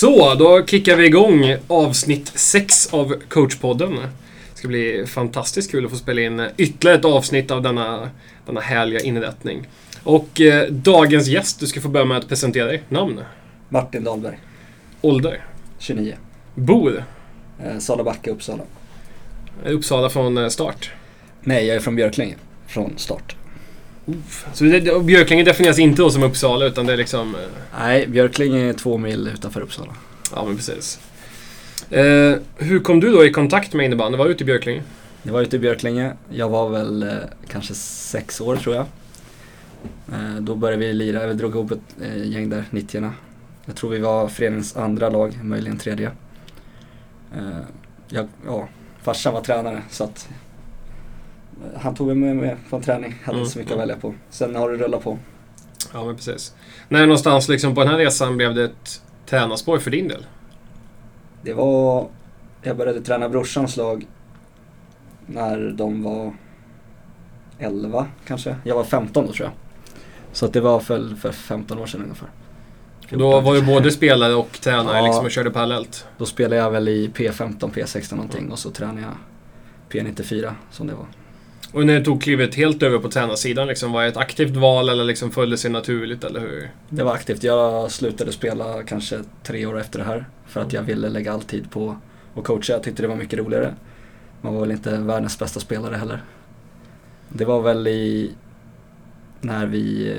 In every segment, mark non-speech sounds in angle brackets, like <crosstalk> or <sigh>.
Så, då kickar vi igång avsnitt 6 av coachpodden. Det ska bli fantastiskt kul att få spela in ytterligare ett avsnitt av denna, denna härliga inrättning. Och eh, dagens gäst, du ska få börja med att presentera dig. Namn? Martin Dahlberg, Ålder? 29. Bor? Eh, Salabacka, Uppsala. Uppsala från eh, start. Nej, jag är från Björklinge. Från start. Så det, Björklinge definieras inte då som Uppsala utan det är liksom... eh, Nej, Björklinge är två mil utanför Uppsala. Ja, men precis. Eh, hur kom du då i kontakt med innebandy? Var du ute i Björklinge? Jag var ute i Björklinge. Jag var väl eh, kanske sex år tror jag. Eh, då började vi lira. Vi drog ihop ett eh, gäng där, 90 Jag tror vi var föreningens andra lag, möjligen tredje. Eh, jag, ja, farsan var tränare så att han tog mig med, på en träning. Hade inte så mycket att Mm, välja på. Sen har det rullat på. Ja, men precis. När någonstans liksom på den här resan blev det ett tränarspår för din del? Det var, jag började träna brorsans lag när de var 11 kanske. Jag var 15 då tror jag. Så det var för, för 15 år sedan ungefär. Då var du 14. både spelare och tränare Ja. liksom och körde parallellt. Då spelade jag väl i P15, P16 någonting och så tränade jag P94 som det var. Och när du tog klivet helt över på tränarsidan, liksom, var det ett aktivt val eller liksom följde sig naturligt, eller hur? Det var aktivt. Jag slutade spela kanske tre år efter det här för att jag ville lägga all tid på att coacha. Jag tyckte det var mycket roligare. Man var väl inte världens bästa spelare heller. Det var väl i när vi,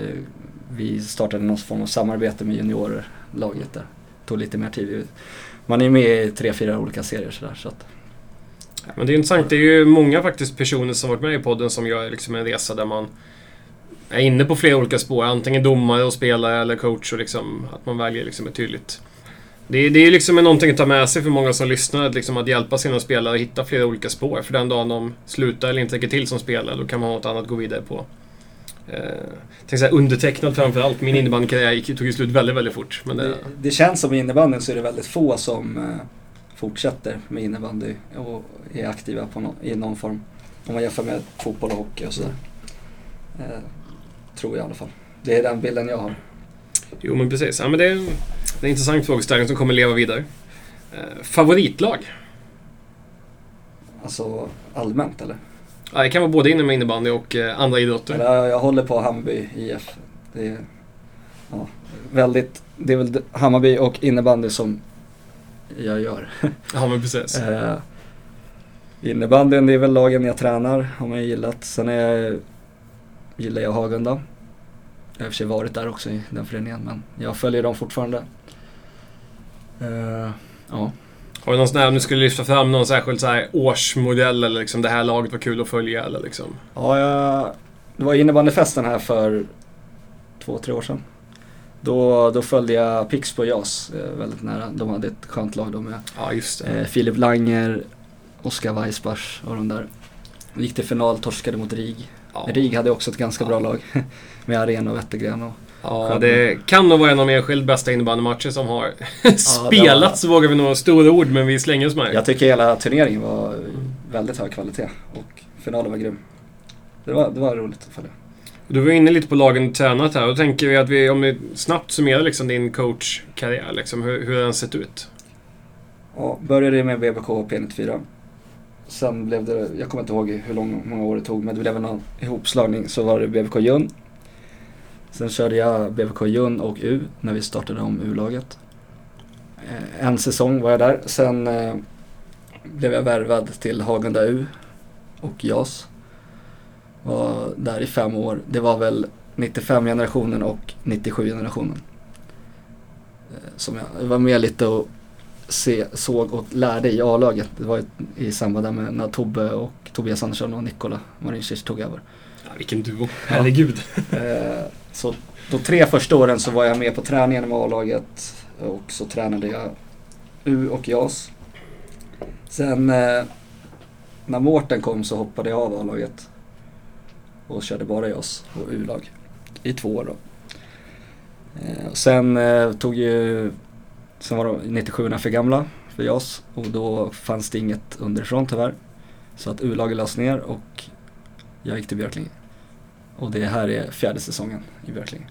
vi startade någon form av samarbete med juniorlaget där. tog lite mer tid. Man är med i tre, fyra olika serier sådär. Så att, men det är intressant, det är ju många faktiskt personer som varit med i podden som gör liksom en resa där man är inne på flera olika spår. Antingen domare och spelare eller coach och liksom att man väljer liksom ett tydligt... Det är, det är liksom någonting att ta med sig för många som lyssnar, att liksom att hjälpa sina spelare att hitta flera olika spår. För den dagen de slutar eller inte räcker till som spelare, då kan man ha något annat att gå vidare på. Eh, tänk såhär undertecknad framförallt. Min innebandykarriär tog ju slut väldigt, väldigt fort. Men det, det, det känns som i innebandyn så är det väldigt få som eh, fortsätter med innebandy och är aktiva på nå- i någon form. Om man jämför med fotboll och hockey och sådär. Eh, tror jag i alla fall. Det är den bilden jag har. Jo, men precis. Ja, men det, är, det är en intressant frågeställning som kommer leva vidare. Eh, favoritlag? Alltså allmänt eller? Ja, det kan vara både inom innebandy och eh, andra idrotter. eller jag håller på Hammarby IF. Det är, ja, väldigt, det är väl Hammarby och innebandy som jag gör. <laughs> Ja, men precis. Eh, innebandyn, det är väl lagen jag tränar, har man ju gillat. Sen är jag, gillar jag Hagunda. Jag har i och för sig varit där också i den föreningen, men jag följer dem fortfarande. Eh, ja. Har du någon sån här, om du skulle lyfta fram någon särskild så här årsmodell eller liksom det här laget var kul att följa eller liksom? Ja, jag, det var innebandyfesten här för två, tre år sedan. Då, då följde jag Pixbo JAS eh, väldigt nära. De hade ett skönt lag då med Ja, just det. eh, Filip Langer, Oskar Weissbach och de där. Gick till final, torskade mot RIG. Ja, RIG hade också ett ganska bra lag <laughs> med Arena och Wettergren och ja det kan nog vara en av de enskilt bästa innebandymatcher som har <laughs> spelats, så vågar vi nog stora ord, men vi slänger oss med. Jag tycker hela turneringen var väldigt hög kvalitet och finalen var grym. Det var, det var roligt att följa. Du var inne lite på lagen du tränat här. Då tänker vi att vi, om vi snabbt summerar liksom din coachkarriär, liksom, hur, hur har den sett ut? Ja, började med BBK och P94. Sen blev det, jag kommer inte ihåg hur lång, många år det tog, men det blev någon ihopslagning. Så var det BBK Jun. Sen körde jag BBK Jun och U när vi startade om U-laget. Eh, en säsong var jag där. Sen eh, blev jag värvad till Hagunda U och JAS. Var där i fem år. Det var väl 95-generationen och 97-generationen. Eh, Som jag, var med lite och se, såg och lärde i A-laget. Det var i samband med när Tobbe och Tobias Andersson och Nikola Marincic tog över. Ja, vilken duo. Herregud. Eh, så de tre första åren så var jag med på träningarna med A-laget och så tränade jag U och JAS. Sen eh, när Mårten kom så hoppade jag av A-laget och körde bara JAS och U-lag i två år då. Eh, och sen eh, tog ju, sen var de 97 för gamla för JAS och då fanns det inget underifrån tyvärr. Så att U-laget lades ner och jag gick till Björklinge. Och det här är fjärde säsongen i Björklinge.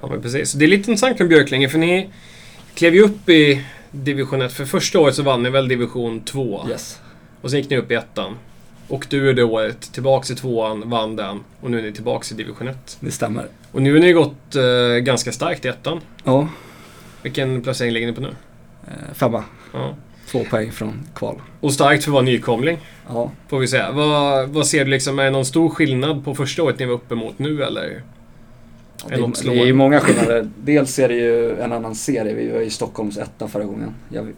Ja, men precis. Det är lite intressant med Björklinge, för ni klev ju upp i division 1. För första året så vann ni väl division 2? Yes. Och sen gick ni upp i ettan. Och du är det året tillbaks i tvåan, vann den. Och nu är ni tillbaks i division 1. Det stämmer. Och nu har ni gått eh, ganska starkt i ettan. Ja, Vilken placering ligger ni på nu? eh, femma. Ja. Två poäng från kval. Och starkt för att vara nykomling, Ja, får vi säga. Vad, vad ser du liksom, är det någon stor skillnad på första året ni var uppe mot nu eller? det, Är det är många skillnader. Dels är det ju en annan serie. Vi var ju Stockholms etta förra gången. Jag, det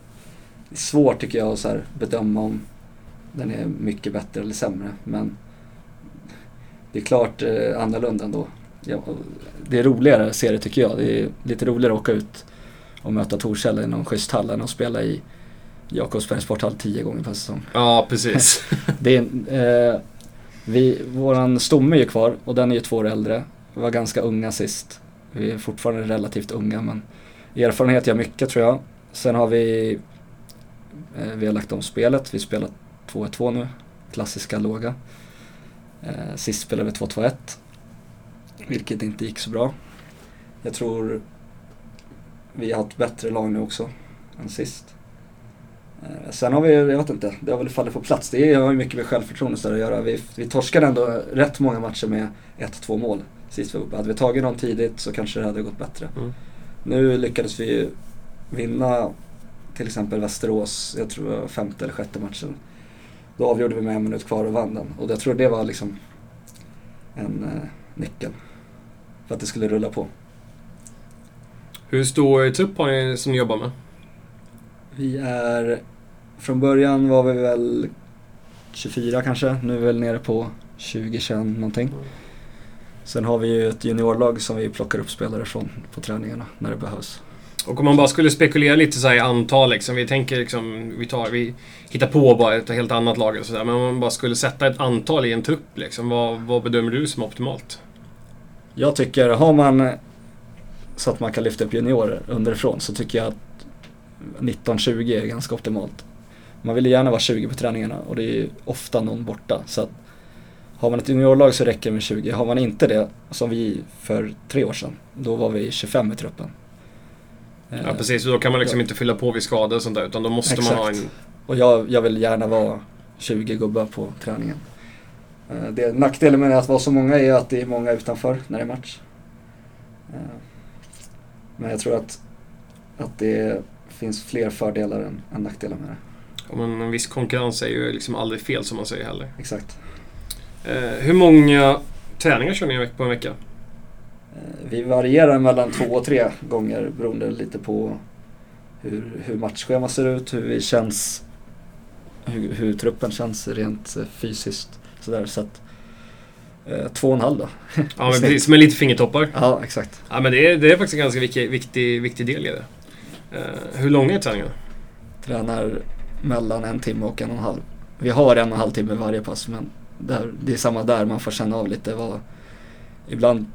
är svårt tycker jag att så här bedöma om den är mycket bättre eller sämre. Men det är klart eh, annorlunda ändå. Ja, det är roligare serie tycker jag. Det är lite roligare att åka ut och möta Torshälla i någon schysst hall än att spela i Jakobsbergs sporthall tio gånger per säsong. Ja, precis. <laughs> Det är, eh, vi, våran stomme är ju kvar och den är ju två år äldre. Vi var ganska unga sist. Vi är fortfarande relativt unga men erfarenhet gör mycket tror jag. Sen har vi, eh, vi har lagt om spelet. Vi spelar 2-1-2 nu, klassiska låga. Eh, sist spelade vi 2-2-1, vilket inte gick så bra. Jag tror vi har ett bättre lag nu också än sist. Eh, Sen har vi, jag vet inte, det har väl fallit på plats. Det har ju mycket med självförtroende att göra. Vi, vi torskade ändå rätt många matcher med 1-2 mål sist vi var uppe. Hade vi tagit dem tidigt så kanske det hade gått bättre. Mm. Nu lyckades vi ju vinna till exempel Västerås, jag tror femte eller sjätte matchen. Då avgjorde vi med en minut kvar och vann den. Och jag tror det var liksom en eh, nyckel. För att det skulle rulla på. Hur stor trupp har ni som ni jobbar med? Vi är, från början var vi väl 24 kanske, nu är vi väl nere på 20-21 någonting. Sen har vi ju ett juniorlag som vi plockar upp spelare från på träningarna när det behövs. Och om man bara skulle spekulera lite så här i antal liksom. Vi tänker liksom, vi, tar, vi hittar på bara ett helt annat lag och sådär. Men om man bara skulle sätta ett antal i en trupp liksom. Vad, vad bedömer du som optimalt? Jag tycker, har man så att man kan lyfta upp juniorer underifrån så tycker jag att 19-20 är ganska optimalt. Man vill ju gärna vara 20 på träningarna och det är ju ofta någon borta. Så att har man ett juniorlag så räcker det med 20. Har man inte det, som vi för tre år sedan, då var vi 25 i truppen. Ja Eh, precis, och då kan man liksom ja. inte fylla på vid skador och sånt där. Utan då måste man ha en... Exakt. Och jag, jag vill gärna vara 20 gubbar på träningen. Eh, Det, nackdelen med att vara så många är att det är många utanför när det är match. Eh, Men jag tror att, att det finns fler fördelar än, än nackdelar med det. Ja, men en viss konkurrens är ju liksom aldrig fel som man säger heller. Exakt. Hur många träningar kör ni på en vecka? Eh, Vi varierar mellan två och tre gånger beroende lite på hur, hur matchschema ser ut, hur vi känns, hur, hur truppen känns rent eh, fysiskt. Sådär, så att, eh, två och en halv då. Ja men <laughs> precis, med lite fingertoppar. Ja, exakt. Ja men det är, det är faktiskt en ganska viktig, viktig, viktig del i det. Eh, hur långa är träningarna? Tränar mellan en timme och en och en halv. Vi har en och en halv timme varje pass men där, det är samma där, man får känna av lite vad... Ibland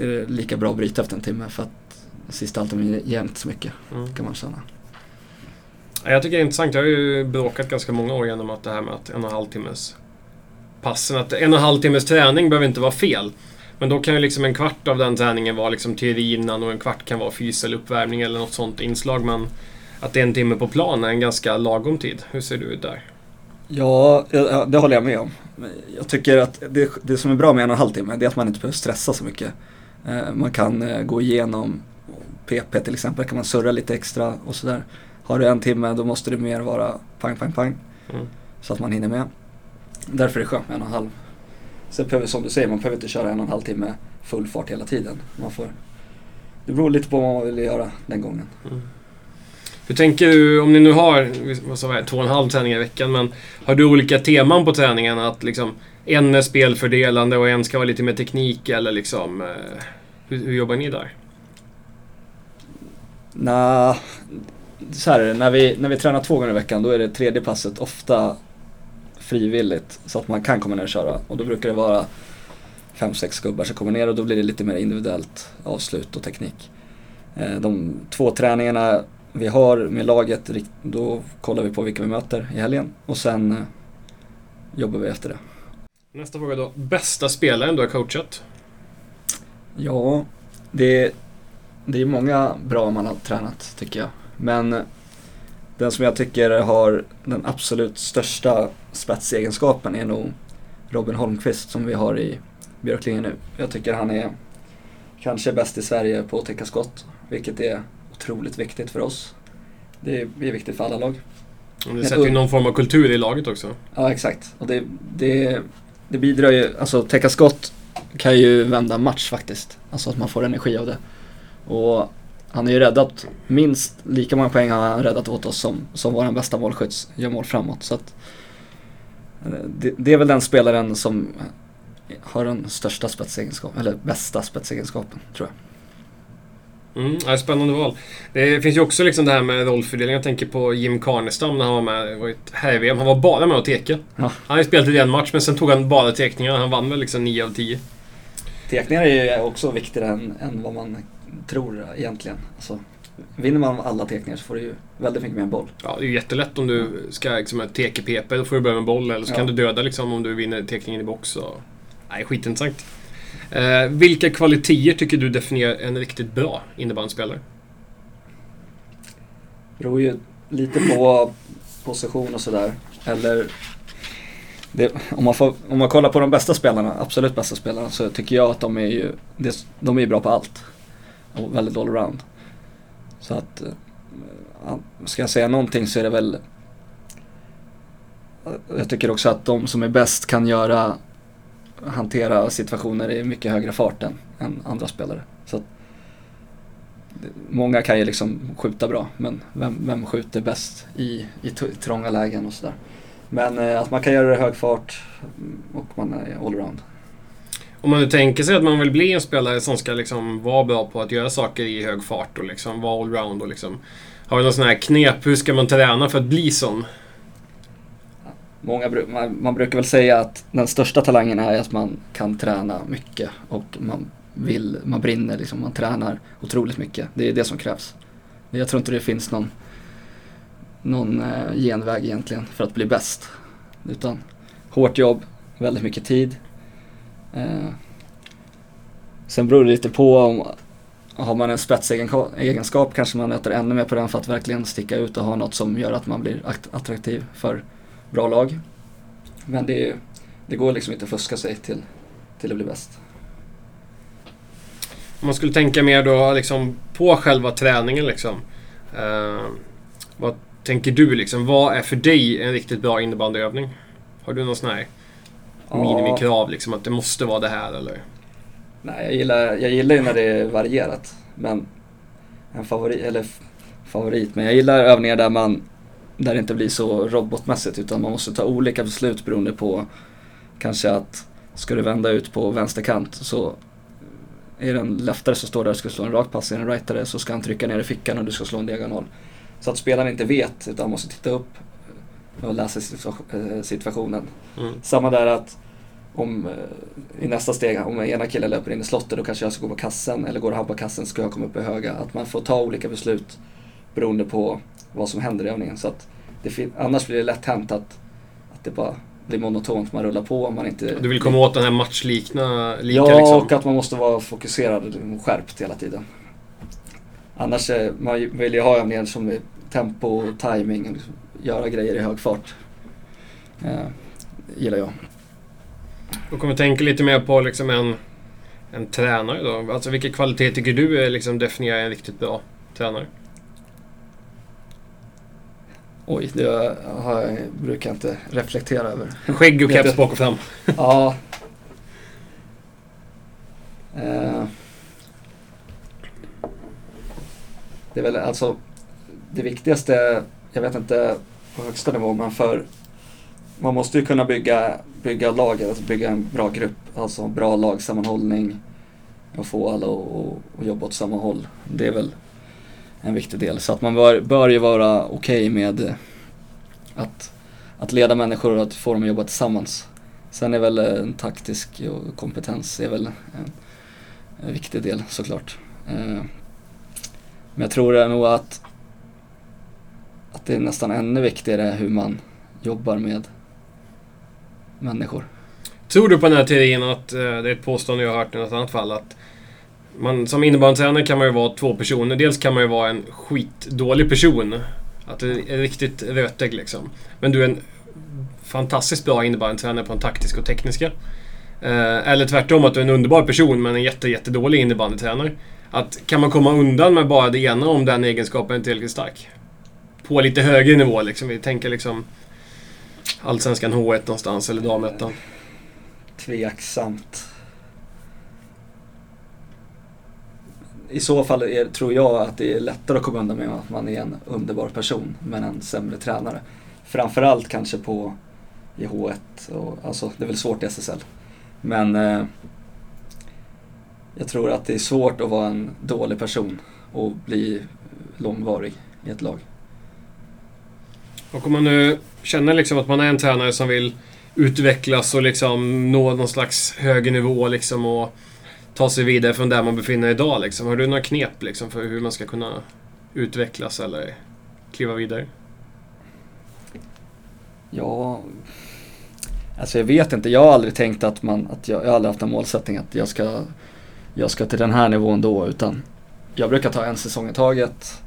är det lika bra att bryta efter en timme för att sista halvtimmen ger inte så mycket Mm. kan man känna. Ja, Jag tycker det är intressant. Jag har ju bråkat ganska många år genom att det här med att en och en halv timmes passen, att en och en halv timmes träning behöver inte vara fel. Men då kan ju liksom en kvart av den träningen vara liksom teori innan och en kvart kan vara fys eller uppvärmning eller något sånt inslag. Men att det är en timme på plan är en ganska lagom tid. Hur ser du ut där? Ja, det håller jag med om. Jag tycker att det, det som är bra med en och en halv timme det är att man inte behöver stressa så mycket. Eh, Man kan eh, gå igenom PP till exempel, kan man surra lite extra och sådär. Har du en timme då måste det mer vara pang, pang, pang. Mm. Så att man hinner med. Därför är det skönt med en och en halv. Sen behöver, som du säger, man behöver inte köra en och en halv timme full fart hela tiden. Man får, det beror lite på vad man vill göra den gången. Mm. Hur tänker du, om ni nu har vad sa jag, två och en halv träning i veckan, men har du olika teman på träningen? Att liksom en är spelfördelande och en ska vara lite mer teknik eller liksom... eh, Hur, hur jobbar ni där? Nja, så här är det. När vi, när vi tränar två gånger i veckan då är det tredje passet ofta frivilligt så att man kan komma ner och köra. Och då brukar det vara fem, sex gubbar som kommer ner och då blir det lite mer individuellt avslut och teknik. Eh, de två träningarna vi har med laget, då kollar vi på vilka vi möter i helgen och sen eh, jobbar vi efter det. Nästa fråga då. Bästa spelaren du har coachat? Ja, det, det är många bra man har tränat tycker jag. Men den som jag tycker har den absolut största spetsegenskapen är nog Robin Holmqvist som vi har i Björklinge nu. Jag tycker han är kanske bäst i Sverige på att täcka skott, vilket är otroligt viktigt för oss. Det är, det är viktigt för alla lag. Och det sätter ju någon form av kultur i laget också. Ja, exakt. Och det, det, det bidrar ju, alltså täcka skott kan ju vända match faktiskt. Alltså att man får energi av det. Och han har ju räddat minst lika många poäng har han räddat åt oss som, som vår bästa målskytt gör mål framåt. Så att, eh, det, det är väl den spelaren som har den största spetsegenskapen, eller bästa spetsegenskapen tror jag. Mm, ja, spännande val. Det finns ju också liksom det här med rollfördelning. Jag tänker på Jim Karnestam när han var med. Var ett här Han var bara med och teka. Ja. Han har ju spelat i en match, men sen tog han bara teckningar. Han vann väl liksom 9 av 10. Tekningar är ju också viktigare än, än vad man tror egentligen. Alltså, vinner man alla teckningar så får du ju väldigt mycket mer boll. Ja, det är ju jättelätt om du ska liksom ha TK-PP. Då får du börja med boll. Eller så ja. kan du döda liksom om du vinner teckningen i box. Och... Nej, skitintressant. Eh, vilka kvaliteter tycker du definierar en riktigt bra innebandyspelare? Det beror ju lite på position och sådär. Eller det, om, man får, om man kollar på de bästa spelarna, absolut bästa spelarna, så tycker jag att de är ju de är bra på allt. Och väldigt allround. Så att, eh, ska jag säga någonting så är det väl eh, jag tycker också att de som är bäst kan göra hantera situationer i mycket högre fart än, än andra spelare. Så att, många kan ju liksom skjuta bra, men vem, vem skjuter bäst i, i trånga lägen och sådär. Men eh, att man kan göra det i hög fart mm, och man är allround. Om man nu tänker sig att man vill bli en spelare som ska liksom vara bra på att göra saker i hög fart och liksom vara allround och liksom... Har du någon sån här knep? Hur ska man träna för att bli sån? Många, man, man brukar väl säga att den största talangen är att man kan träna mycket och man vill, man brinner liksom, man tränar otroligt mycket. Det är det som krävs. Jag tror inte det finns någon, någon eh, genväg egentligen för att bli bäst. Utan hårt jobb, väldigt mycket tid. Eh, sen beror det lite på om har man en spetsegenskap kanske man äter ännu mer på den för att verkligen sticka ut och ha något som gör att man blir attraktiv för bra lag. Men det, det går liksom inte att fuska sig till, till att bli bäst. Om man skulle tänka mer då liksom på själva träningen liksom. Uh, vad tänker du liksom? Vad är för dig en riktigt bra innebandyövning? Har du någon sån här minimikrav liksom att det måste vara det här eller? Nej, jag gillar, jag gillar ju när det är varierat. Men en favorit, eller favorit, men jag gillar övningar där man där det inte blir så robotmässigt utan man måste ta olika beslut beroende på kanske att ska du vända ut på vänsterkant så är det en leftare som står där och ska slå en rak pass, är det en rightare så ska han trycka ner i fickan och du ska slå en diagonal. Så att spelaren inte vet utan måste titta upp och läsa eh, situationen. Mm. Samma där att om eh, i nästa steg, om ena killen löper in i slottet då kanske jag ska gå på kassen eller går han på kassen ska jag komma upp i höga. Att man får ta olika beslut beroende på vad som händer i övningen. Så att annars blir det lätt hänt att, att det bara blir monotont, man rullar på. Man inte, du vill komma åt den här matchlikna lika Ja, liksom. och att man måste vara fokuserad och skärpt hela tiden. Annars är, man vill ju ha övningar som är tempo, timing, liksom, göra grejer i hög fart. Eh, gillar jag. Och kommer tänka lite mer på liksom en, en tränare då. Alltså vilka kvaliteter tycker du är liksom definierar en riktigt bra tränare? Oj, det har, brukar jag inte reflektera över. Skägg och keps bak och fram. ja. <laughs> Eh. Det är väl alltså det viktigaste, jag vet inte på högsta nivå, men för man måste ju kunna bygga, bygga laget, alltså bygga en bra grupp, alltså bra lagsammanhållning och få alla att jobba åt samma håll. Det är väl en viktig del. Så att man bör, bör ju vara okej okay med att, att leda människor och att få dem att jobba tillsammans. Sen är väl en taktisk kompetens är väl en, en viktig del såklart. Eh, men jag tror nog att, att det är nästan ännu viktigare hur man jobbar med människor. Tror du på den här teorin att, eh, det är ett påstående jag har hört i något annat fall, att man, som innebandytränare kan man ju vara två personer. Dels kan man ju vara en skitdålig person. Att det är riktigt rötägg liksom. Men du är en fantastiskt bra innebandytränare på den taktiska och tekniska. Eh, eller tvärtom, att du är en underbar person men en jätte, jättedålig innebandytränare. Att kan man komma undan med bara det ena om den egenskapen är tillräckligt stark? På lite högre nivå liksom. Vi tänker liksom Allsvenskan H1 någonstans eller damettan. Tveksamt. I så fall är, tror jag att det är lättare att komma undan med att man är en underbar person men en sämre tränare. Framförallt kanske på i H1. Och, alltså, det är väl svårt i SSL. Men eh, jag tror att det är svårt att vara en dålig person och bli långvarig i ett lag. Och om man nu känner liksom att man är en tränare som vill utvecklas och liksom nå någon slags högre nivå liksom och ta sig vidare från där man befinner sig idag liksom. Har du några knep liksom för hur man ska kunna utvecklas eller kliva vidare? Ja, alltså jag vet inte. Jag har aldrig tänkt att man, att jag, jag har aldrig haft en målsättning att jag ska, jag ska till den här nivån då utan jag brukar ta en säsong i taget.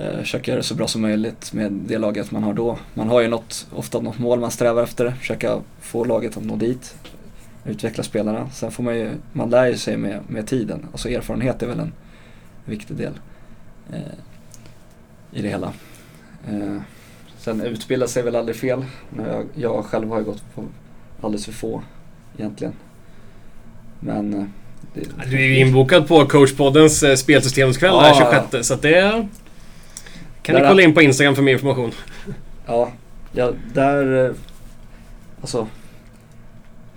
Eh, försöka göra det så bra som möjligt med det laget man har då. Man har ju något, ofta något mål man strävar efter, försöka få laget att nå dit. Utveckla spelarna. Sen får man ju, man lär ju sig med, med tiden. Alltså erfarenhet är väl en viktig del eh, i det hela. Eh, Sen utbilda sig väl aldrig fel. Jag, jag själv har ju gått på alldeles för få egentligen. Men... eh, Det, Du är ju inbokad på coachpoddens eh, spelsystemskväll Ja, ja. 26 så att det kan Där ni är- kolla in på Instagram för mer information. Ja, ja där... eh, Alltså...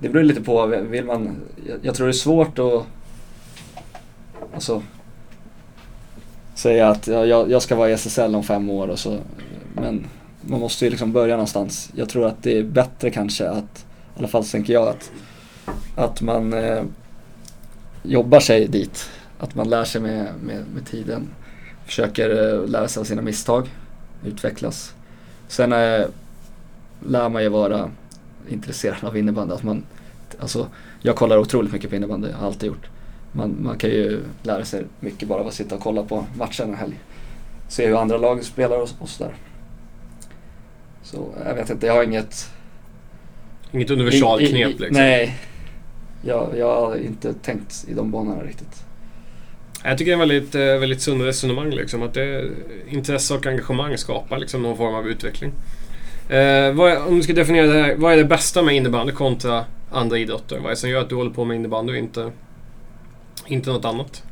Det beror lite på, vill man... Jag, jag tror det är svårt att... Alltså... Säga att jag, jag ska vara i SSL om fem år och så... Men man måste ju liksom börja någonstans. Jag tror att det är bättre kanske att... I alla fall tänker jag att... Att man eh, jobbar sig dit. Att man lär sig med, med, med tiden. Försöker eh, lära sig av sina misstag. Utvecklas. Sen eh, lär man ju vara intresserad av innebandy. Att man, alltså, jag kollar otroligt mycket på innebandy, har alltid gjort. Man, man kan ju lära sig mycket bara av att sitta och kolla på matchen en helg. Se hur andra lag spelar och, och sådär. Så jag vet inte, jag har inget... Inget universalknep liksom. Nej, jag, jag har inte tänkt i de banorna riktigt. Jag tycker det är en väldigt, eh, väldigt sund resonemang liksom. Att det, intresse och engagemang skapar liksom någon form av utveckling. Eh, vad är, om du ska definiera det här, vad är det bästa med innebandy kontra andra idrotter? Vad är det som gör att du håller på med innebandy och inte, inte något annat?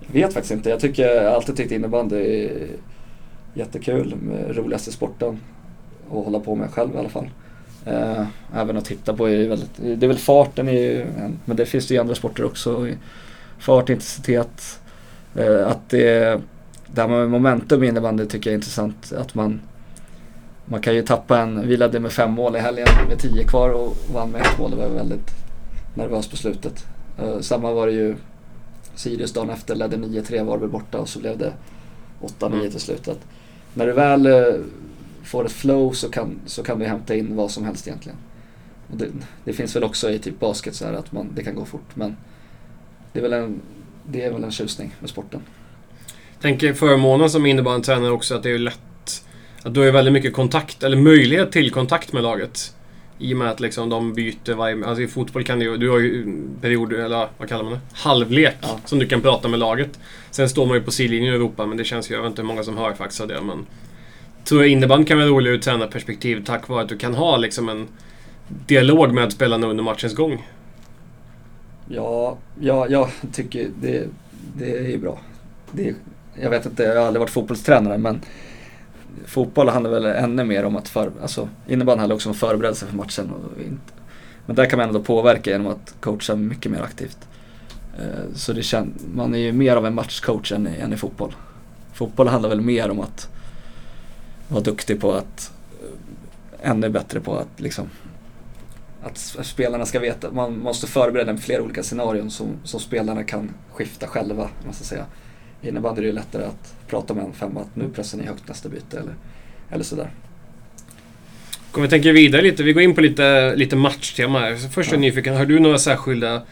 Jag vet faktiskt inte. Jag tycker, jag har alltid tyckt innebandy är jättekul. Med roligaste sporten att hålla på med själv i alla fall. Eh, även att titta på är väldigt, det är väl farten är ju en, men det finns det ju i andra sporter också. Fart, intensitet. Eh, att det, det här med momentum i innebandy tycker jag är intressant. Att man, man kan ju tappa en, vi ledde med fem mål i helgen med tio kvar och vann med ett mål. Det var väldigt nervös på slutet. Eh, samma var det ju Sirius dagen efter ledde 9-3 Varberg borta och så blev det 8-9 Mm. till slut. Att när du väl eh, får ett flow så kan, så kan du hämta in vad som helst egentligen. Och det, det finns väl också i typ basket så här att man, det kan gå fort men det är väl en, det är väl en tjusning med sporten. Tänker förmånen som innebandytränare också att det är lätt att du har väldigt mycket kontakt, eller möjlighet till kontakt med laget. I och med att liksom de byter varje... Alltså i fotboll kan du ju... Du har ju perioder, eller vad kallar man det? Halvlek. Ja. Som du kan prata med laget. Sen står man ju på sidlinjen och ropar, men det känns ju... Jag vet inte hur många som hör faktiskt av det, men... Tror jag innebandy kan vara roligare ur tränarperspektiv tack vare att du kan ha liksom en dialog med spelarna under matchens gång. Ja, ja jag tycker det, det är bra. Det, jag vet inte, jag har aldrig varit fotbollstränare men fotboll handlar väl ännu mer om att för, alltså innebandy handlar också om förberedelse förbereda sig för matchen. Och inte, men där kan man ändå påverka genom att coacha mycket mer aktivt. Eh, så det kän, man är ju mer av en matchcoach än, i- än i fotboll. Fotboll handlar väl mer om att vara duktig på att, eh, ännu bättre på att liksom att spelarna ska veta, man måste förbereda med flera olika scenarion som, som spelarna kan skifta själva. Man ska säga. I Innebandy är det lättare att prata med en femma att nu pressar ni högt nästa byte eller, eller sådär. Om vi tänker vidare lite, vi går in på lite, lite matchtema här. Först är jag Ja. nyfiken, har du några särskilda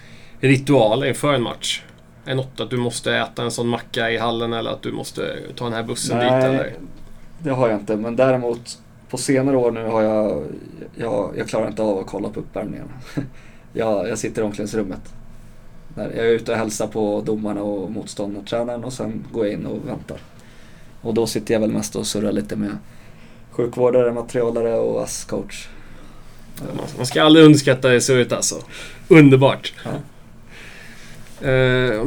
ritualer inför en match? Är något att du måste äta en sån macka i hallen eller att du måste ta den här bussen Nej, dit? Eller? det har jag inte. Men däremot på senare år nu har jag, jag, jag klarar inte av att kolla på uppvärmningen. <laughs> jag, jag sitter i omklädningsrummet. När jag är ute och hälsar på domarna och motståndartränaren och sen går jag in och väntar. Och då sitter jag väl mest och surrar lite med sjukvårdare, materialare och ASS-coach. Man- ska aldrig underskatta det surret alltså. Underbart. Ja. Eh,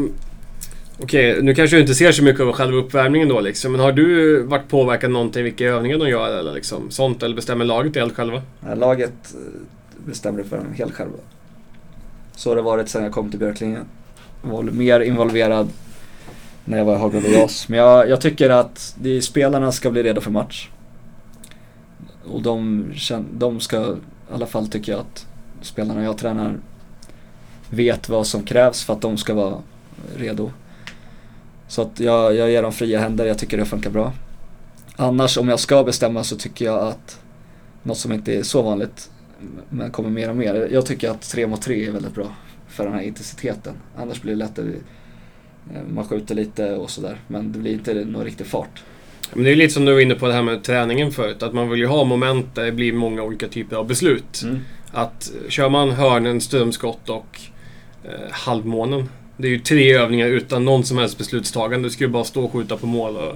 Okej, nu kanske du inte ser så mycket av själva uppvärmningen då liksom. Men har du varit påverkad någonting vilka övningar de gör eller liksom sånt? Eller bestämmer laget helt själva? Nej, Laget eh, bestämmer det för dem helt själva. Så har det varit sedan jag kom till Björklinge. Jag var mer involverad när jag var i Hagblad och JAS. Men jag, jag tycker att de, spelarna ska bli redo för match. Och de, de ska, i alla fall tycker jag att spelarna jag tränar vet vad som krävs för att de ska vara redo. Så att jag, jag ger dem fria händer, jag tycker det funkar bra. Annars om jag ska bestämma så tycker jag att något som inte är så vanligt men kommer mer och mer. Jag tycker att 3 mot 3 är väldigt bra för den här intensiteten. Annars blir det lätt att eh, man skjuter lite och sådär men det blir inte någon riktig fart. Men det är lite som du var inne på det här med träningen förut. Att man vill ju ha moment där det blir många olika typer av beslut. Att eh, kör man hörnen, strömskott och eh, halvmånen. Det är ju tre övningar utan någon som helst beslutstagande. Du ska ju bara stå och skjuta på mål och...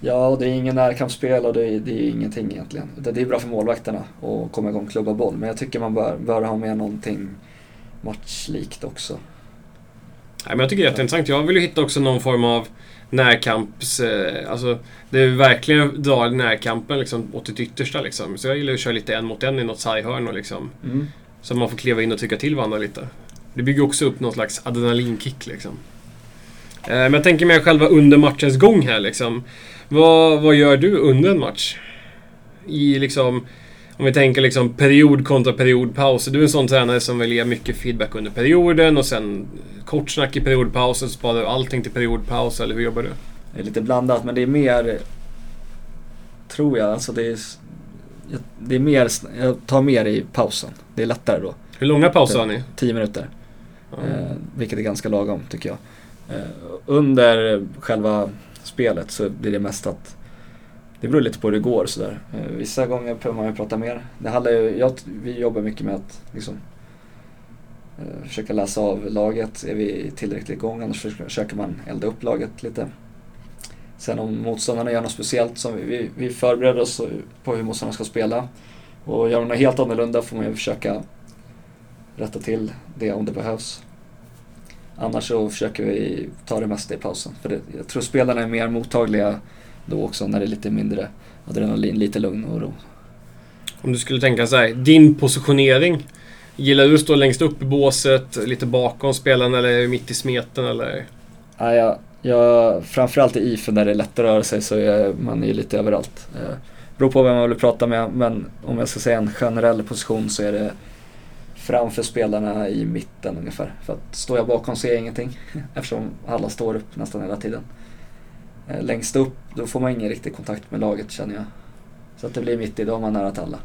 Ja, och det är ingen närkampsspel och det är, det är ingenting egentligen. Det är bra för målvakterna att komma igång och klubba boll. Men jag tycker man bör, bör ha med någonting matchlikt också. Nej, men jag tycker det är jätteintressant. Jag vill ju hitta också någon form av närkamps... Eh, alltså, det är verkligen dra närkampen liksom, åt det yttersta. Liksom. Så jag gillar att köra lite en mot en i något sarghörn och liksom, så man får kliva in och trycka till varandra lite. Det bygger också upp någon slags adrenalinkick liksom. Eh, men jag tänker mer själva under matchens gång här liksom. Vad, vad gör du under en match? I liksom... Om vi tänker liksom period kontra periodpaus. Du är en sån tränare som vill ge mycket feedback under perioden och sen kort snack i periodpausen. Sparar du allting till periodpaus eller hur jobbar du? Det är lite blandat men det är mer, tror jag, alltså det är, det är mer, jag tar mer i pausen. Det är lättare då. Hur långa pauser har ni? 10 minuter. Ja. Eh, vilket är ganska lagom tycker jag. Eh, under själva spelet så blir det mest att det beror lite på hur det går sådär. Mm. Vissa gånger behöver man ju prata mer. Det handlar ju, jag, vi jobbar mycket med att liksom, eh, försöka läsa av laget. Är vi tillräckligt igång? Annars försöker- försöker man elda upp laget lite. Sen om motståndarna gör något speciellt, som vi, vi, vi förbereder oss på hur motståndarna ska spela. Och gör de något helt annorlunda får man ju försöka rätta till det om det behövs. Annars så försöker vi ta det mesta i pausen. För det, jag tror spelarna är mer mottagliga då också när det är lite mindre adrenalin, lite lugn och ro. Om du skulle tänka så här, din positionering. Gillar du att stå längst upp i båset, lite bakom spelaren eller mitt i smeten eller? Ja, jag, jag, framförallt i IFE där det är lätt att röra sig så är man ju lite överallt. Eh, beror på vem man vill prata med men om jag ska säga en generell position så är det framför spelarna i mitten ungefär. För att står jag bakom ser jag ingenting <laughs> eftersom alla står upp nästan hela tiden. Eh, längst upp då får man ingen riktig kontakt med laget känner jag. Så att det blir mitt i, då är man nära till alla.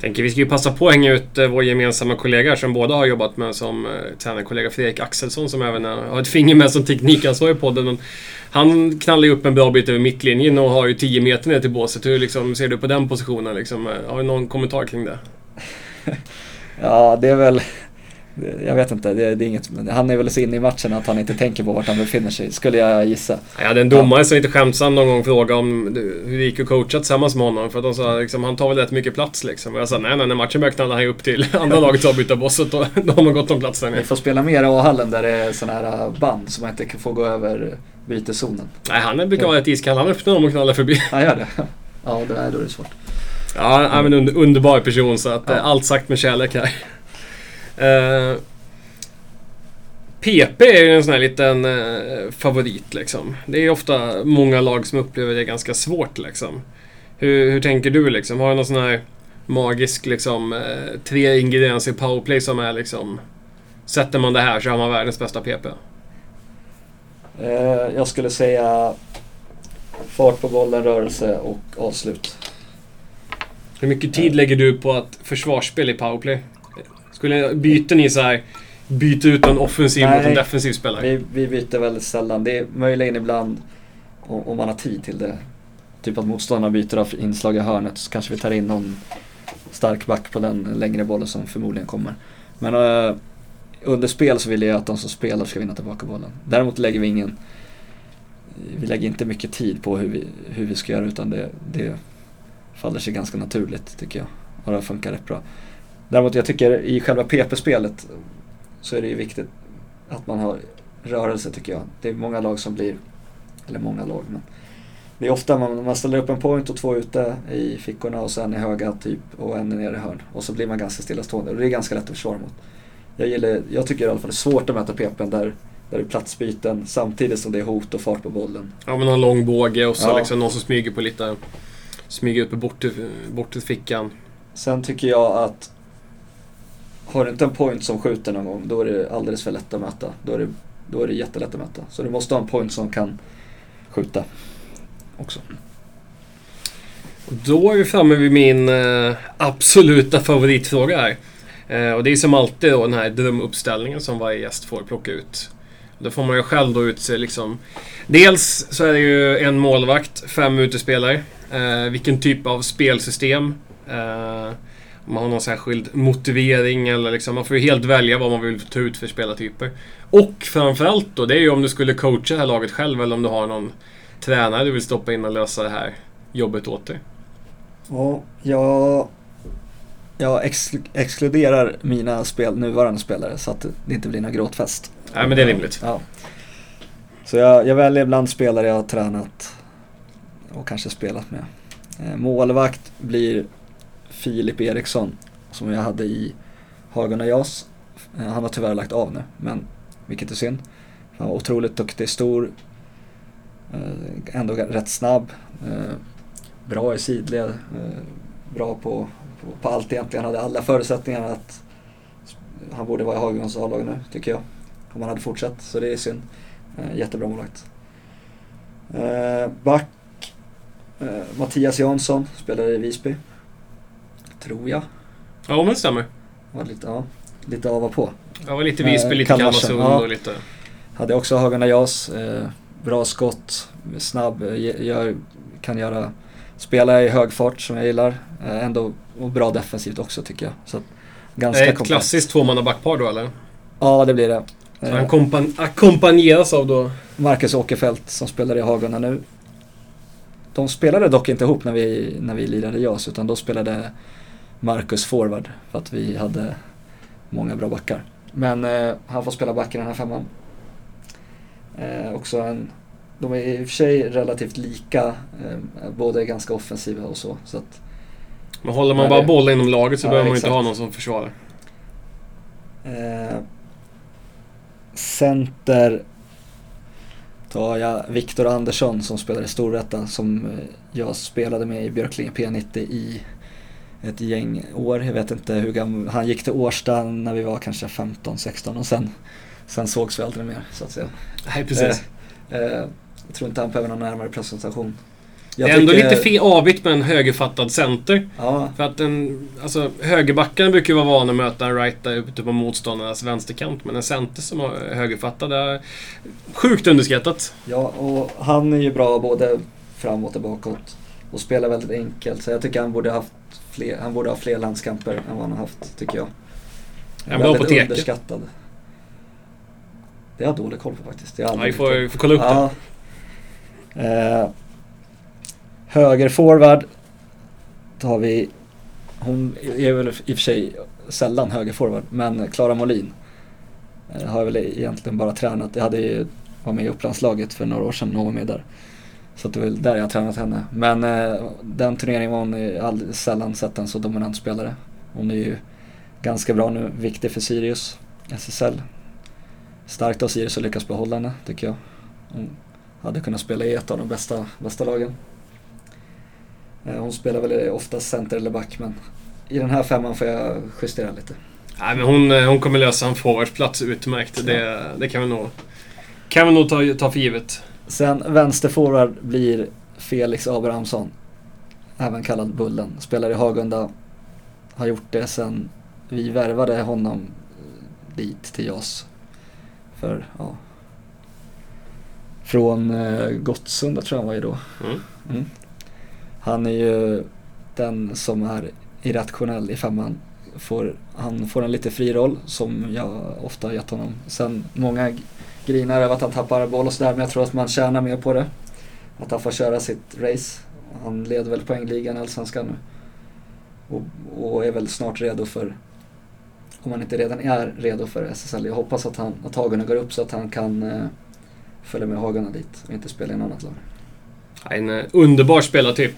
Tänker vi ska ju passa på att hänga ut eh, vår gemensamma kollega som båda har jobbat med som eh, tränarkollega Fredrik Axelsson som även är, har ett finger med som teknikansvarig i podden. Men han knallar ju upp en bra bit över mittlinjen och har ju 10 meter ner till båset. Hur liksom, ser du på den positionen? Liksom, har du någon kommentar kring det? <laughs> Ja, det är väl... Jag vet inte, det, det är inget, han är väl så inne i matchen att han inte tänker på vart han befinner sig, skulle jag gissa. Jag hade en domare som lite skämtsam någon gång frågade om hur det gick att coacha tillsammans med honom. För att de sa liksom, han tar väl rätt mycket plats liksom. Och jag sa nej, nej, när matchen börjar knallar han upp till <laughs> andra laget att byta båset. Då, <laughs> då har man gott om plats där Vi nere. får spela mer i A-hallen där det är sådana här band som man inte får gå över bytezonen. Nej, han brukar vara rätt iskall. Han öppnar dem och knallar förbi. Han gör det? Ja, då är det svårt. Ja, han är en under, underbar person så att Ja. eh, allt sagt med kärlek här. Eh, PP är ju en sån här liten eh, favorit liksom. Det är ju ofta många lag som upplever det ganska svårt liksom. Hur, hur tänker du liksom? Har du någon sån här magisk liksom eh, tre ingredienser i powerplay som är liksom Sätter man det här så har man världens bästa PP. Jag skulle säga fart på bollen, rörelse och avslut. Hur mycket tid lägger du på att försvarsspel i powerplay? Skulle byter ni så här byter ut en offensiv mot en Nej. defensiv spelare. Vi, vi byter väldigt sällan. Det är möjligen ibland om, om man har tid till det. Typ att motståndarna byter av inslag i hörnet så kanske vi tar in någon stark back på den längre bollen som förmodligen kommer. Men eh, under spel så vill jag att de som spelar ska vinna tillbaka bollen. Däremot lägger vi ingen vi lägger inte mycket tid på hur vi, hur vi ska göra utan det, det faller sig ganska naturligt tycker jag. Och det funkar rätt bra. Däremot jag tycker i själva PP-spelet så är det ju viktigt att man har rörelse tycker jag. Det är många lag som blir, eller många lag men det är ofta man, man ställer upp en point och två ute i fickorna och sen i höga typ och en nere i hörn. Och så blir man ganska stillastående och det är ganska lätt att försvara mot. Jag, gillar, jag tycker i alla fall det är svårt att möta PPn där, där det är platsbyten samtidigt som det är hot och fart på bollen. Ja, men någon lång båge och så Ja. liksom någon som smyger på lite... Smyger ut på bort, bort till fickan. Sen tycker jag att har du inte en point som skjuter någon gång då är det alldeles för lätt att möta. Då är det, då är det jättelätt att möta. Så du måste ha en point som kan skjuta också. Då är vi framme vid min eh, absoluta favoritfråga här. Eh, och det är som alltid då den här drömuppställningen som varje gäst får plocka ut. Då får man ju själv då utse liksom... Dels så är det ju en målvakt, fem utespelare. Eh, vilken typ av spelsystem. Eh, om man har någon särskild motivering eller liksom, man får ju helt välja vad man vill ta ut för spelartyper. Och framförallt då, det är ju om du skulle coacha det här laget själv eller om du har någon tränare du vill stoppa in och lösa det här jobbet åt dig. Ja, jag, jag ex, exkluderar mina spel, nuvarande spelare så att det inte blir någon gråtfest. Nej, men det är rimligt. Ja. Så jag, jag väljer ibland spelare jag har tränat och kanske spelat med. Eh, målvakt blir Filip Eriksson som jag hade i Hagen och Jas. Eh, han har tyvärr lagt av nu, men vilket är synd. Han var otroligt duktig, stor, eh, ändå rätt snabb, bra i sidled, bra på, på, på allt egentligen. Han hade alla förutsättningar att han borde vara i Hagens A-lag nu, tycker jag. Om han hade fortsatt, så det är synd. Jättebra målvakt. Back, Mattias Jansson, spelade i Visby. Tror jag. Ja, men det stämmer. Var lite, ja, lite av och på. Jag var lite Visby, Eh, lite Kalmarsund, ja. och lite... Hade också Hagen Jas, eh, bra skott, snabb, eh, gör, kan göra, spela i hög fart som jag gillar. Eh, ändå och bra defensivt också tycker jag. Så ganska Är ett klassiskt tvåmannabackpar då eller? Ja, det blir det. Så Eh, han kompan- ackompanjeras av då... Marcus Åkerfeldt som spelar i Hagunda nu. De spelade dock inte ihop när vi, när vi lirade JAS utan då spelade Marcus forward för att vi hade många bra backar. Men eh, han får spela back i den här femman. Eh, också en, de är i och för sig relativt lika, eh, båda är ganska offensiva och så. så att, Men håller man bara det- bollen inom laget så Ja, behöver man inte exakt. ha någon som försvarar. Eh, center tar jag Viktor Andersson som spelar i Storvreta som eh, jag spelade med i Björklinge P90 i ett gäng år. Jag vet inte hur gammal, han gick till Årsta när vi var kanske 15-16 och sen, sen sågs vi aldrig mer så att säga. Nej, precis. Eh, eh, jag tror inte han behöver någon närmare presentation. Det är ändå lite fe- avigt med en högerfattad center. Ja, För att en, alltså, högerbackarna brukar ju vara vana att möta en right där ute på motståndarnas vänsterkant. Men en center som har högerfattad är sjukt underskattat. Ja, och han är ju bra både framåt och bakåt och spelar väldigt enkelt. Så jag tycker han borde ha haft fler, han borde ha fler landskamper än vad han har haft, tycker jag. Han är väldigt underskattad. Det har jag dålig koll på faktiskt. Ja, vi får, får kolla upp det. Ja. Eh, då tar vi, hon är väl i och för sig sällan högerforward, men Klara Molin eh, har jag väl egentligen bara tränat. Jag hade ju, var med i Upplandslaget för några år sedan hon var med där. Så det är väl där jag har tränat henne. Men eh, den turneringen var hon all, sällan sett en så dominant spelare. Hon är ju ganska bra nu, viktig för Sirius, SSL. Starkt av Sirius att lyckas behålla henne, tycker jag. Hon hade kunnat spela i ett av de bästa, bästa lagen. Eh, Hon spelar väl oftast center eller back, men i den här femman får jag justera lite. Nej, men hon, eh, hon kommer lösa en forwardsplats utmärkt. Det, det kan vi nog, kan vi nog ta, ta för givet. Sen vänsterforward blir Felix Abrahamsson, även kallad Bullen. Spelar i Hagunda, har gjort det sen vi värvade honom dit till JAS. För, ja. Från eh, Gottsunda tror jag han var ju då. Mm. Mm. Han är ju den som är irrationell i femman. Får, han får en lite fri roll som jag ofta har gett honom. Sen många grinar över att han tappar boll och sådär men jag tror att man tjänar mer på det. Att han får köra sitt race. Han leder väl poängligan i Allsvenskan nu. Och, och är väl snart redo för, om han inte redan är redo för SSL. Jag hoppas att, han, att Hagunda går upp så att han kan eh, följa med Hagarna dit och inte spela i något annat lag. En eh, underbar spelartyp.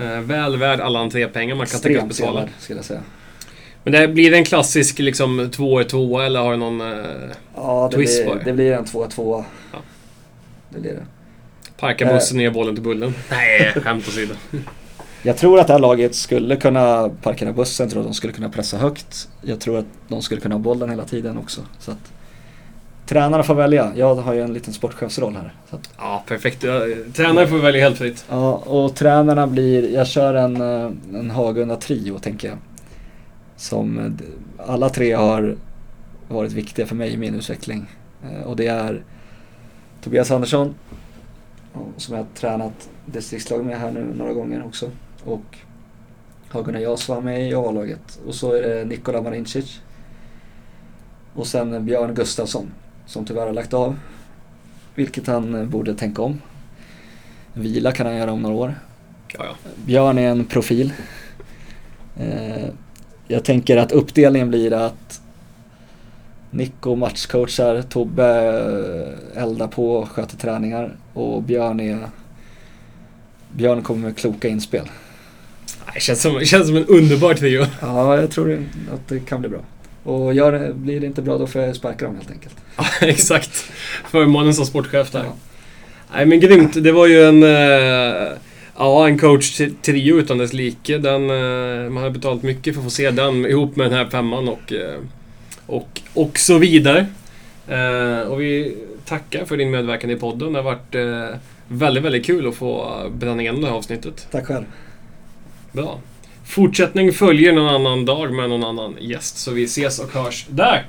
Eh, väl värd alla entrépengar man kan tänka Extremt betala. skulle jag säga. Men det blir det en klassisk liksom 2 2 eller har du någon... Eh, Ja, det, Twist blir, bara. det blir en 2-2. Ja. Det blir det. parka bussen ner bollen till Bullen? Nej, skämt åsido. <laughs> Jag tror att det här laget skulle kunna parkera bussen, jag tror att de skulle kunna pressa högt. Jag tror att de skulle kunna ha bollen hela tiden också. Så att, tränarna får välja. Jag har ju en liten sportchefsroll här. Så Ja, perfekt. Tränare får välja helt fritt. ja, och tränarna blir, jag kör en, eh, en Hagunda trio tänker jag. Som eh, alla tre har varit viktiga för mig i min utveckling. Eh, Och det är Tobias Andersson, som jag har tränat distriktslag med här nu några gånger också. Och Hagunda Jas var med i A-laget. Och så är det Nikola Marincic. Och sen Björn Gustafsson, som tyvärr har lagt av. Vilket han eh, borde tänka om. Vila kan han göra om några år. Ja, ja. Björn är en profil. Eh, jag tänker att uppdelningen blir att Nico matchcoachar, Tobbe eh, eldar på och sköter träningar och Björn är Björn kommer med kloka inspel. Nej, känns, som, känns som en underbar trio. Ja, jag tror att det kan bli bra. Och gör blir det inte bra då får jag sparka dem helt enkelt. <laughs> Ja, exakt. Förmånen som sportchef där. Ja. Nej men grymt. Det var ju en... Eh, ja, en coach-trio utan dess like. Den, eh, man har betalat mycket för att få se den ihop med den här femman och, eh, och, och så vidare. Och vi tackar för din medverkan i podden. Det har varit väldigt, väldigt kul att få bränna igenom det här avsnittet. Tack själv. Bra. Fortsättning följer någon annan dag med någon annan gäst. Så vi ses och hörs där!